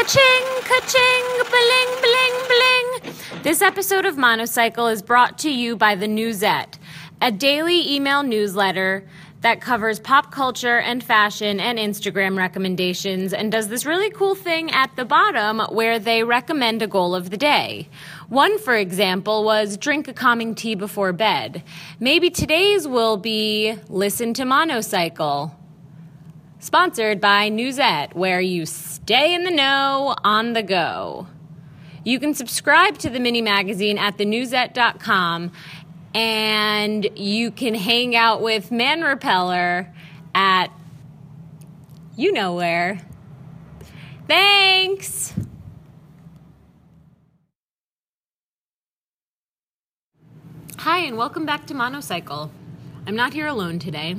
Ka-ching, ka-ching, bling, bling, bling. This episode of Monocycle is brought to you by the Newsette, a daily email newsletter that covers pop culture and fashion and Instagram recommendations and does this really cool thing at the bottom where they recommend a goal of the day. One, for example, was drink a calming tea before bed. Maybe today's will be listen to Monocycle. Sponsored by Newsette, where you stay in the know on the go. You can subscribe to the mini magazine at thenewsette.com and you can hang out with Man Repeller at you know where. Thanks! Hi, and welcome back to Monocycle. I'm not here alone today.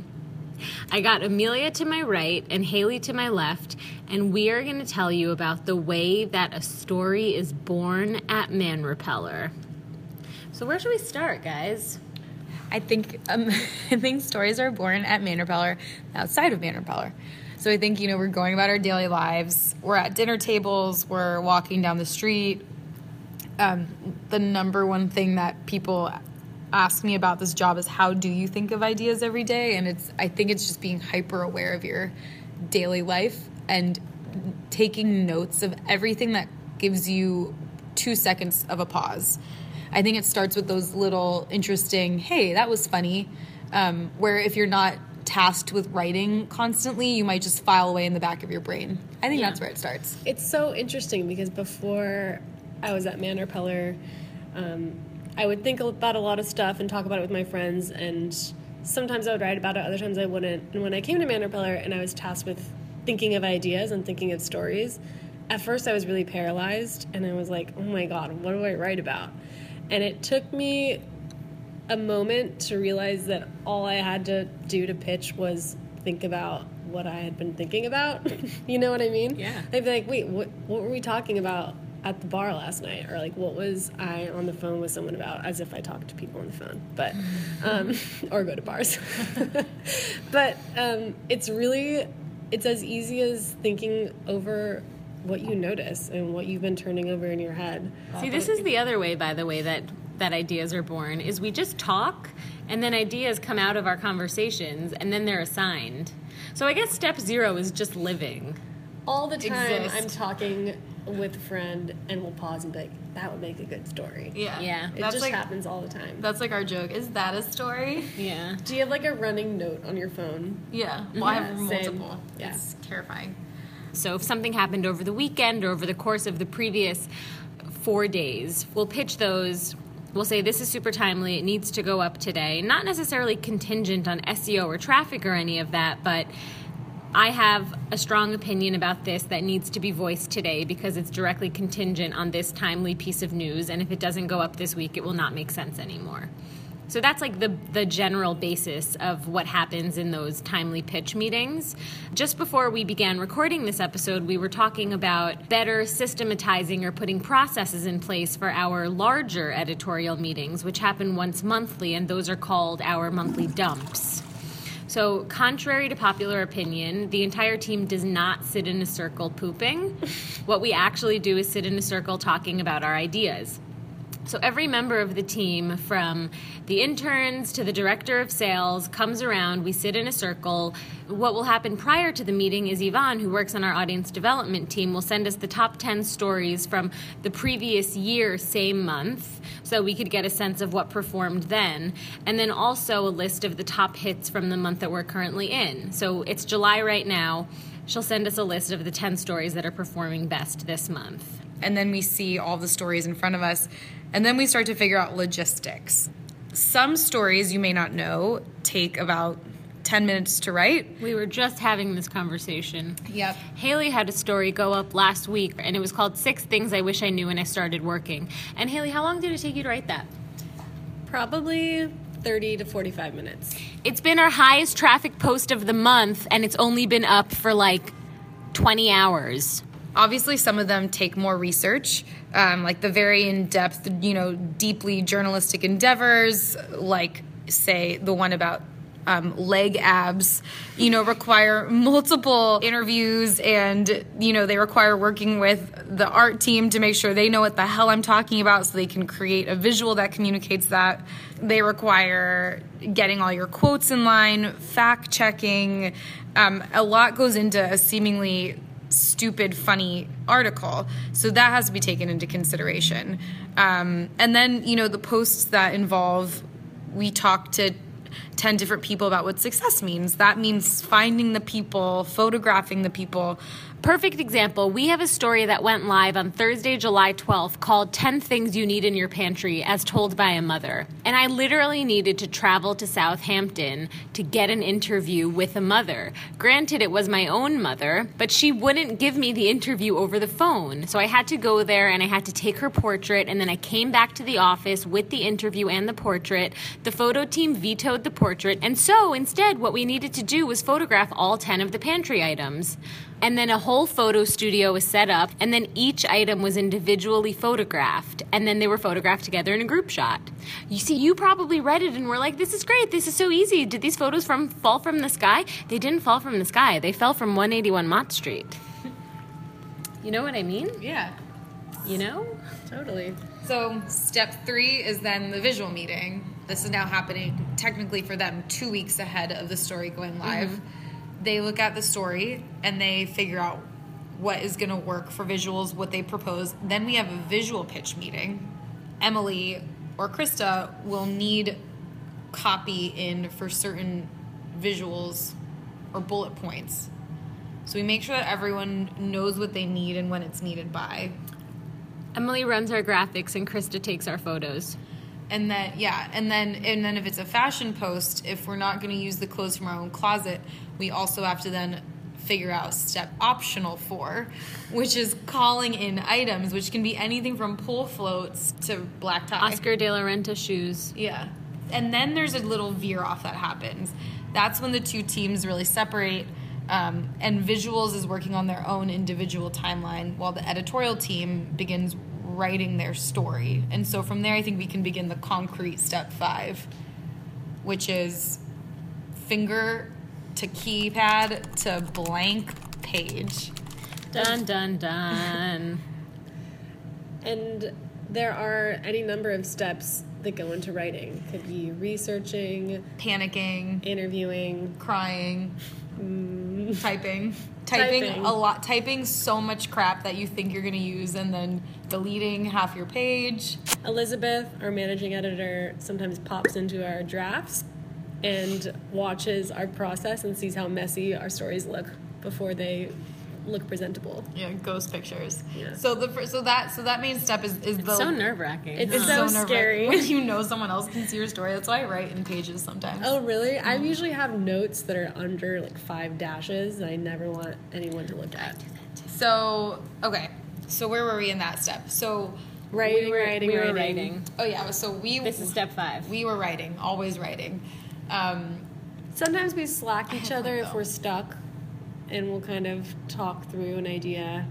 I got Amelia to my right and Haley to my left, and we are going to tell you about the way that a story is born at Man Repeller. So, where should we start, guys? I think um, I think stories are born at Man Repeller, outside of Man Repeller. So I think you know we're going about our daily lives. We're at dinner tables. We're walking down the street. Um, the number one thing that people ask me about this job is how do you think of ideas every day? And it's I think it's just being hyper aware of your daily life and taking notes of everything that gives you two seconds of a pause. I think it starts with those little interesting, hey, that was funny. Um, where if you're not tasked with writing constantly, you might just file away in the back of your brain. I think Yeah. that's where it starts. It's so interesting because before I was at Man Repeller, um, I would think about a lot of stuff and talk about it with my friends, and sometimes I would write about it, other times I wouldn't. And when I came to Man Repeller and I was tasked with thinking of ideas and thinking of stories, at first I was really paralyzed, and I was like, oh my god, what do I write about? And it took me a moment to realize that all I had to do to pitch was think about what I had been thinking about. you know what I mean? Yeah. They'd be like, wait, what, what were we talking about at the bar last night? Or like, what was I on the phone with someone about? As if I talk to people on the phone, but, um, or go to bars. but um, it's really, it's as easy as thinking over what you notice and what you've been turning over in your head. See, this is the other way, by the way, that that ideas are born is we just talk and then ideas come out of our conversations and then they're assigned. So I guess step 0 is just living. all the time exist. I'm talking with a friend and we'll pause and be like, that would make a good story. Yeah. Yeah. It That's just like happens all the time. that's like our joke. Is that a story? Yeah. Do you have like a running note on your phone? Yeah. Well, I have mm-hmm. Yeah, same. multiple. Yeah. It's terrifying. So if something happened over the weekend or over the course of the previous 4 days, we'll pitch those We'll say this is super timely. It needs to go up today. Not necessarily contingent on SEO or traffic or any of that, but I have a strong opinion about this that needs to be voiced today because it's directly contingent on this timely piece of news. And if it doesn't go up this week, it will not make sense anymore. So that's like the, the general basis of what happens in those timely pitch meetings. Just before we began recording this episode, we were talking about better systematizing or putting processes in place for our larger editorial meetings, which happen once monthly, and those are called our monthly dumps. So, contrary to popular opinion, the entire team does not sit in a circle pooping. what we actually do is sit in a circle talking about our ideas. So every member of the team, from the interns to the director of sales, comes around. We sit in a circle. What will happen prior to the meeting is Yvonne, who works on our audience development team, will send us the top 10 stories from the previous year, same month, so we could get a sense of what performed then. And then also a list of the top hits from the month that we're currently in. So it's July right now. She'll send us a list of the 10 stories that are performing best this month. and then we see all the stories in front of us, and then we start to figure out logistics. Some stories you may not know take about 10 minutes to write. We were just having this conversation. Yep. Haley had a story go up last week, and it was called Six Things I Wish I Knew When I Started Working. And Haley, how long did it take you to write that? Probably 30 to 45 minutes. It's been our highest traffic post of the month, and it's only been up for like 20 hours. Obviously, some of them take more research, um, like the very in depth, you know, deeply journalistic endeavors, like, say, the one about um, leg abs, you know, require multiple interviews and, you know, they require working with the art team to make sure they know what the hell I'm talking about so they can create a visual that communicates that. They require getting all your quotes in line, fact checking. Um, a lot goes into a seemingly stupid, funny article. So that has to be taken into consideration. Um, and then, you know, the posts that involve, we talk to 10 different people about what success means. That means finding the people, photographing the people. Perfect example. We have a story that went live on Thursday, July 12th called 10 Things You Need in Your Pantry as Told by a Mother. And I literally needed to travel to Southampton to get an interview with a mother. Granted, it was my own mother, but she wouldn't give me the interview over the phone. So I had to go there and I had to take her portrait. And then I came back to the office with the interview and the portrait. The photo team vetoed the portrait. And so instead, what we needed to do was photograph all 10 of the pantry items. And then a whole photo studio was set up, and then each item was individually photographed, and then they were photographed together in a group shot. You see, you probably read it and were like, "This is great. This is so easy. Did these photos from fall from the sky?" They didn't fall from the sky. They fell from 181 Mott Street. You know what I mean? Yeah. You know? Totally. So, step three is then the visual meeting. This is now happening technically for them two weeks ahead of the story going live. Mm-hmm. They look at the story and they figure out what is going to work for visuals, what they propose. Then we have a visual pitch meeting. Emily or Krista will need copy in for certain visuals or bullet points. So we make sure that everyone knows what they need and when it's needed by. Emily runs our graphics, and Krista takes our photos. And then yeah and then and then if it's a fashion post if we're not going to use the clothes from our own closet we also have to then figure out step optional four which is calling in items which can be anything from pool floats to black tie. Oscar de la Renta shoes. yeah. And then there's a little veer off that happens. That's when the two teams really separate um, and visuals is working on their own individual timeline while the editorial team begins writing their story. And so from there i think we can begin the concrete step five which is finger to keypad to blank page. Dun dun dun. And there are any number of steps that go into writing. Could be researching, panicking. interviewing, crying, mm. typing, typing, Typing. a lot, typing so much crap that you think you're gonna use, and then deleting half your page. Elizabeth, our managing editor, sometimes pops into our drafts and watches our process and sees how messy our stories look before they look presentable. Yeah, ghost pictures. Yeah. So the fir- so that so that main step is is the so nerve wracking. It's It's so nerve-wracking scary. when you know someone else can see your story. That's why I write in pages sometimes. Oh, really? I usually have notes that are under like five dashes that I never want anyone to look at. So okay, so where were we in that step? So Writing, we were, writing, we were writing. writing. oh yeah, so we This is step five. we were writing, always writing. Um, Sometimes we slack each other have if we're stuck, and we'll kind of talk through an idea.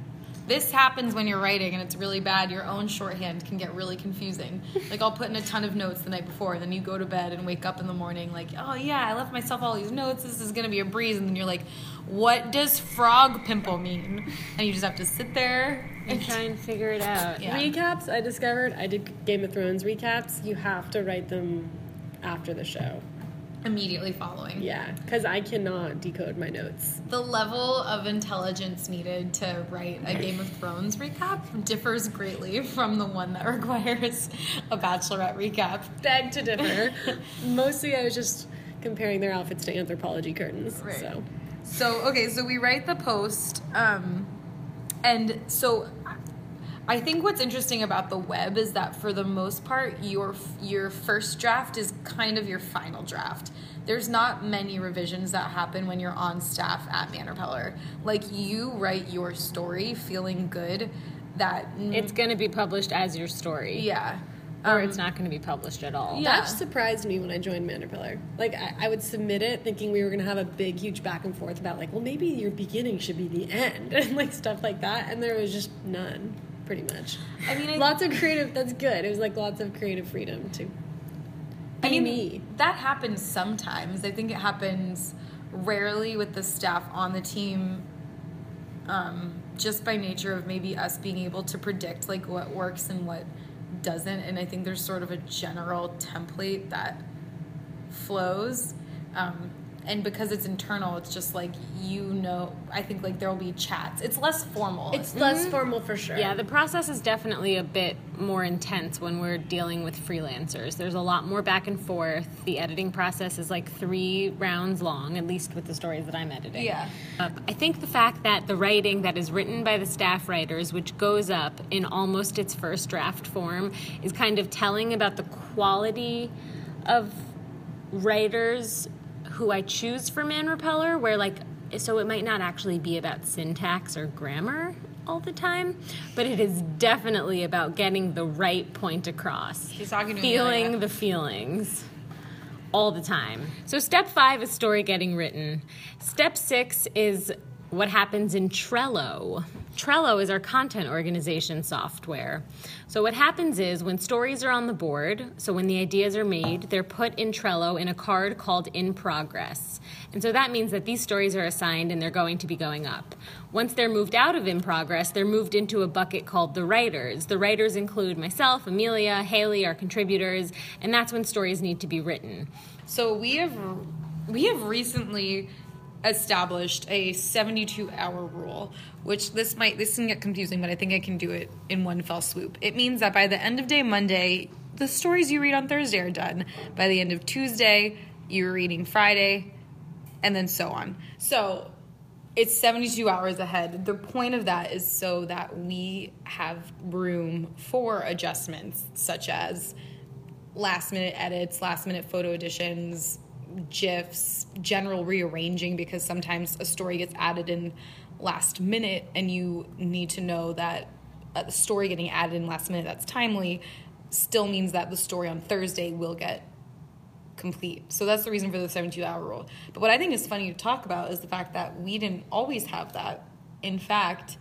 this happens when you're writing and it's really bad. Your own shorthand can get really confusing. Like I'll put in a ton of notes the night before, and then you go to bed and wake up in the morning like, oh yeah, I left myself all these notes. This is gonna be a breeze, and then you're like, what does frog pimple mean? And you just have to sit there and try and figure it out. Yeah. Recaps, I discovered, I did Game of Thrones recaps. You have to write them after the show. Immediately following. Yeah, because I cannot decode my notes. The level of intelligence needed to write a Game of Thrones recap differs greatly from the one that requires a Bachelorette recap. Beg to differ. Mostly, I was just comparing their outfits to Anthropologie curtains. Right. So, So okay, so we write the post, um, and so I think what's interesting about the web is that for the most part, your your first draft is kind of your final draft. There's not many revisions that happen when you're on staff at Manor Like you write your story feeling good that It's going to be published as your story. yeah. Or Um, it's not going to be published at all. Yeah. that surprised me when I joined Man Repeller. Like, I, I would submit it thinking we were going to have a big, huge back and forth about, like, well, maybe your beginning should be the end, and like stuff like that. And there was just none, pretty much. I mean, I- lots of creative, that's good. It was like lots of creative freedom, too. Be I mean, me. that happens sometimes. I think it happens rarely with the staff on the team, um, just by nature of maybe us being able to predict like what works and what doesn't. And I think there's sort of a general template that flows. Um, and because it's internal, it's just like you know. I think like there will be chats. It's less formal. It's less formal for sure. Yeah, the process is definitely a bit more intense when we're dealing with freelancers. There's a lot more back and forth. The editing process is like three rounds long, at least with the stories that I'm editing. Yeah. Uh, I think the fact that the writing that is written by the staff writers, which goes up in almost its first draft form, is kind of telling about the quality of writers who I choose for Man Repeller, where like, so it might not actually be about syntax or grammar all the time, but it is definitely about getting the right point across. She's talking to feeling Amelia. the feelings all the time. So step five is story getting written. Step six is what happens in Trello. Trello is our content organization software. So what happens is when stories are on the board, so when the ideas are made, they're put in Trello in a card called in progress. And so that means that these stories are assigned and they're going to be going up. Once they're moved out of in progress, they're moved into a bucket called the writers. The writers include myself, Amelia, Haley, our contributors, and that's when stories need to be written. So we have we have recently established a 72 hour rule which this might this can get confusing but i think i can do it in one fell swoop. It means that by the end of day monday the stories you read on thursday are done. By the end of tuesday you're reading friday and then so on. So it's 72 hours ahead. The point of that is so that we have room for adjustments such as last minute edits, last minute photo additions, GIFs, general rearranging because sometimes a story gets added in last minute and you need to know that a story getting added in last minute that's timely still means that the story on Thursday will get complete. So that's the reason for the 72 hour rule. But what I think is funny to talk about is the fact that we didn't always have that. In fact,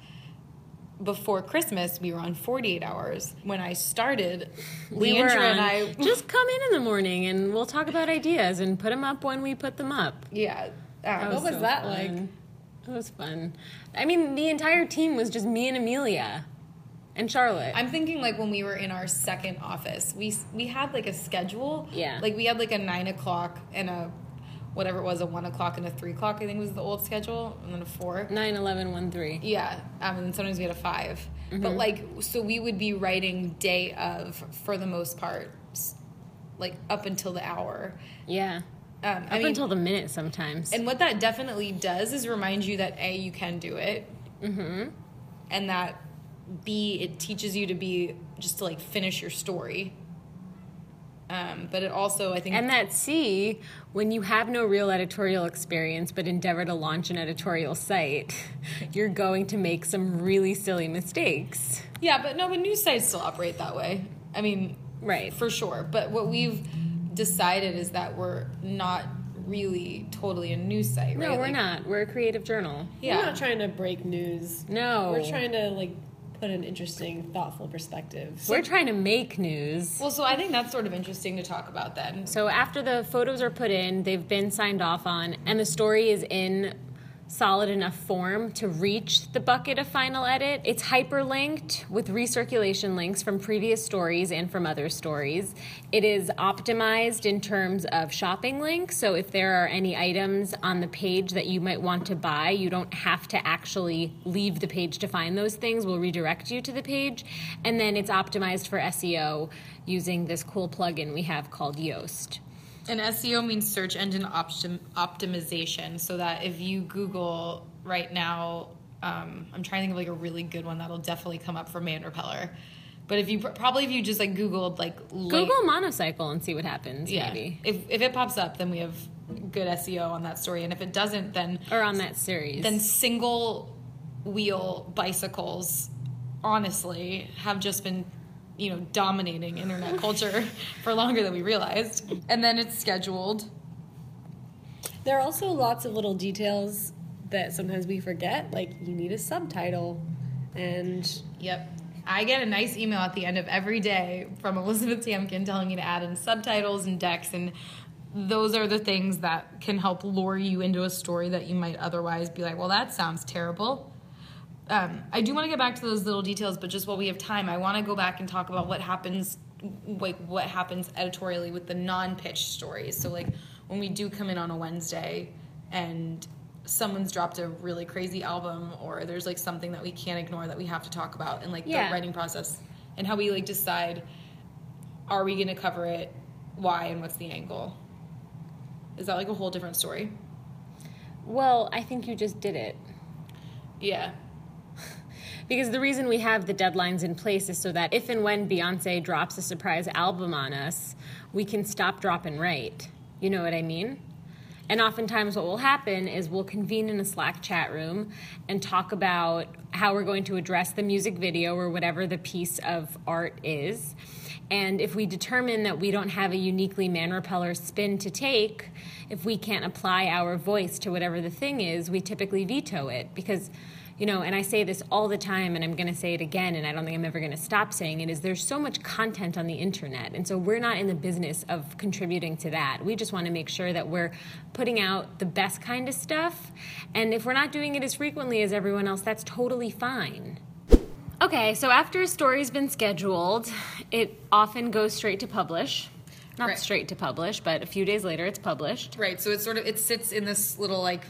before Christmas, we were on 48 hours. When I started, We Leandra were and I just come in in the morning and we'll talk about ideas and put them up when we put them up. Yeah. Um, What was so that fun. like? It was fun. I mean, the entire team was just me and Amelia and Charlotte. I'm thinking like when we were in our second office, we we had like a schedule. Yeah. Like we had like a nine o'clock and a whatever it was, a one o'clock and a three o'clock. I think was the old schedule, and then a four. 9 11 1 3. Yeah, um, and then sometimes we had a 5 But like, so we would be writing day of for the most part, like up until the hour. Yeah. Um, Up I mean, until the minute sometimes. And what that definitely does is remind you that A, you can do it. Mm-hmm. And that B, it teaches you to be just to like finish your story. Um, but it also, I think, And that C, when you have no real editorial experience but endeavor to launch an editorial site, you're going to make some really silly mistakes. yeah, but no, but news sites still operate that way. I mean, Right. for sure. But what we've decided is that we're not really totally a news site, right? No, we're Like, not. We're a creative journal. Yeah. We're not trying to break news. No. We're trying to like put an interesting, thoughtful perspective. We're trying to make news. well, so I think that's sort of interesting to talk about then. So after the photos are put in, they've been signed off on, and the story is in solid enough form to reach the bucket of final edit. It's hyperlinked with recirculation links from previous stories and from other stories. It is optimized in terms of shopping links, so if there are any items on the page that you might want to buy, you don't have to actually leave the page to find those things. We'll redirect you to the page. And then it's optimized for SEO using this cool plugin we have called Yoast. And SEO means search engine optim- optimization, so that if you Google right now, um, I'm trying to think of like a really good one that'll definitely come up for Man Repeller. But if you probably if you just like Googled like link- Google monocycle and see what happens, yeah, maybe. if if it pops up, then we have good SEO on that story, and if it doesn't, then Or on that series. then single wheel bicycles honestly have just been you know dominating internet culture for longer than we realized and then it's scheduled There are also lots of little details that sometimes we forget. Like you need a subtitle, and yep I get a nice email at the end of every day from Elizabeth Tamkin telling me to add in subtitles and decks and those are the things that can help lure you into a story that you might otherwise be like, well, that sounds terrible. Um, I do want to get back to those little details, but just while we have time, I want to go back and talk about what happens, like what happens editorially with the non-pitch stories. So, like when we do come in on a Wednesday and someone's dropped a really crazy album, or there's like something that we can't ignore that we have to talk about, and like Yeah. the writing process and how we like decide, are we going to cover it, why, and what's the angle. Is that like a whole different story? Well, I think you just did it. Yeah. Because the reason we have the deadlines in place is so that if and when Beyonce drops a surprise album on us, we can stop, drop, and write. You know what I mean? And oftentimes, what will happen is we'll convene in a Slack chat room and talk about how we're going to address the music video or whatever the piece of art is. And if we determine that we don't have a uniquely man repeller spin to take, if we can't apply our voice to whatever the thing is, we typically veto it because you know, and I say this all the time, and I'm going to say it again, and I don't think I'm ever going to stop saying it, is there's so much content on the internet. And so we're not in the business of contributing to that. We just want to make sure that we're putting out the best kind of stuff. And if we're not doing it as frequently as everyone else, that's totally fine. Okay, so after a story's been scheduled, it often goes straight to publish. Not Right. straight to publish, but a few days later it's published. Right. So it's sort of it sits in this little like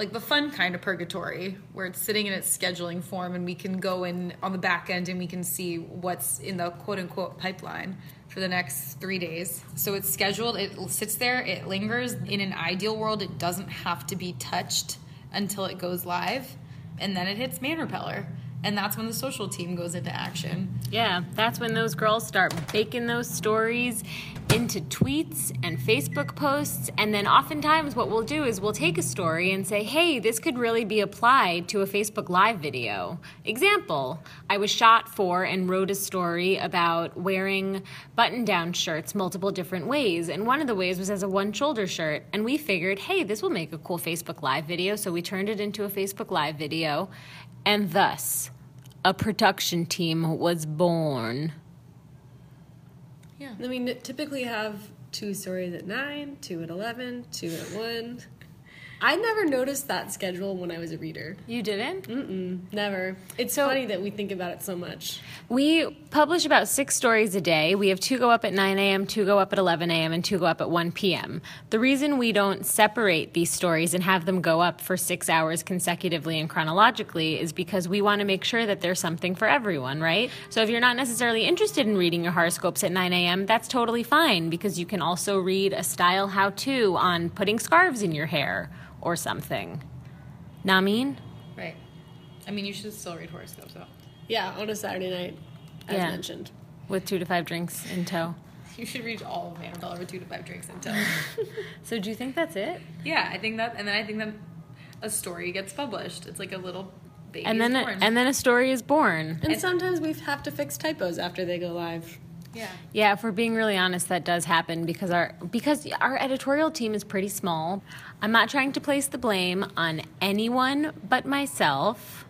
like the fun kind of purgatory where it's sitting in its scheduling form and we can go in on the back end and we can see what's in the quote unquote pipeline for the next three days. So it's scheduled, it sits there, it lingers. In an ideal world, it doesn't have to be touched until it goes live. And then it hits Man Repeller. And that's when the social team goes into action. Yeah, that's when those girls start baking those stories into tweets and Facebook posts. And then oftentimes, what we'll do is we'll take a story and say, hey, this could really be applied to a Facebook Live video. Example I was shot for and wrote a story about wearing button down shirts multiple different ways. And one of the ways was as a one shoulder shirt. And we figured, hey, this will make a cool Facebook Live video. So we turned it into a Facebook Live video. And thus, a production team was born. Yeah. I mean, typically have two stories at nine, two at eleven, two at one. I never noticed that schedule when I was a reader. You didn't? Mm-mm, never. It's So- funny that we think about it so much. We publish about six stories a day. We have two go up at 9 a.m., two go up at 11 a.m., and two go up at 1 p.m. The reason we don't separate these stories and have them go up for six hours consecutively and chronologically is because we want to make sure that there's something for everyone, right? So if you're not necessarily interested in reading your horoscopes at 9 a.m., that's totally fine because you can also read a style how to on putting scarves in your hair or something. Namin? Right. I mean, you should still read horoscopes, though. Yeah, on a Saturday night, as Yeah. mentioned. With two to five drinks in tow. You should read all of Annabelle with two to five drinks in tow. So do you think that's it? yeah, I think that, and then I think that a story gets published. It's like a little baby. and then a, and then a story is born. And sometimes we have to fix typos after they go live. Yeah, Yeah, if we're being really honest, that does happen because our because our editorial team is pretty small. I'm not trying to place the blame on anyone but myself.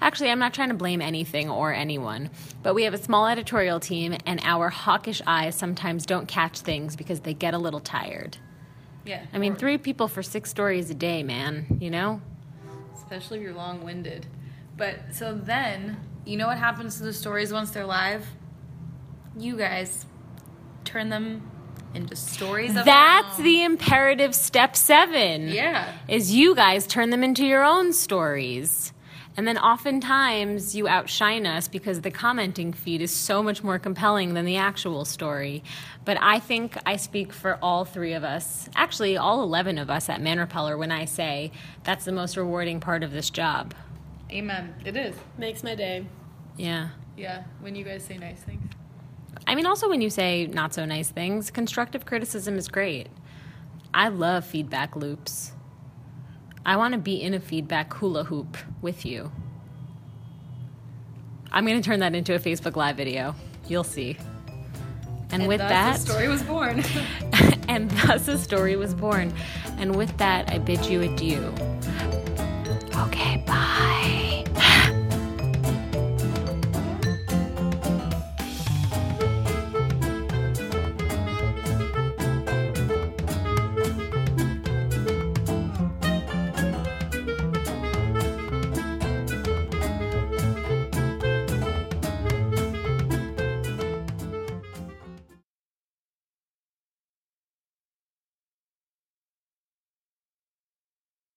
Actually, I'm not trying to blame anything or anyone, but we have a small editorial team, and our hawkish eyes sometimes don't catch things because they get a little tired. yeah. I mean, three people for six stories a day, man. You know? especially if you're long-winded. But so then, you know what happens to the stories once they're live? You guys turn them into stories. Of That's their own. the imperative step seven. yeah. is you guys turn them into your own stories. And then oftentimes you outshine us because the commenting feed is so much more compelling than the actual story. But I think I speak for all three of us, actually, all 11 of us at Man Repeller, when I say that's the most rewarding part of this job. Amen. It is. Makes my day. Yeah. Yeah. When you guys say nice things. I mean, also when you say not so nice things, constructive criticism is great. I love feedback loops. I want to be in a feedback hula hoop with you. I'm going to turn that into a Facebook Live video. You'll see. And, with thus that, the story was born. and thus a story was born. And with that, I bid you adieu. Okay.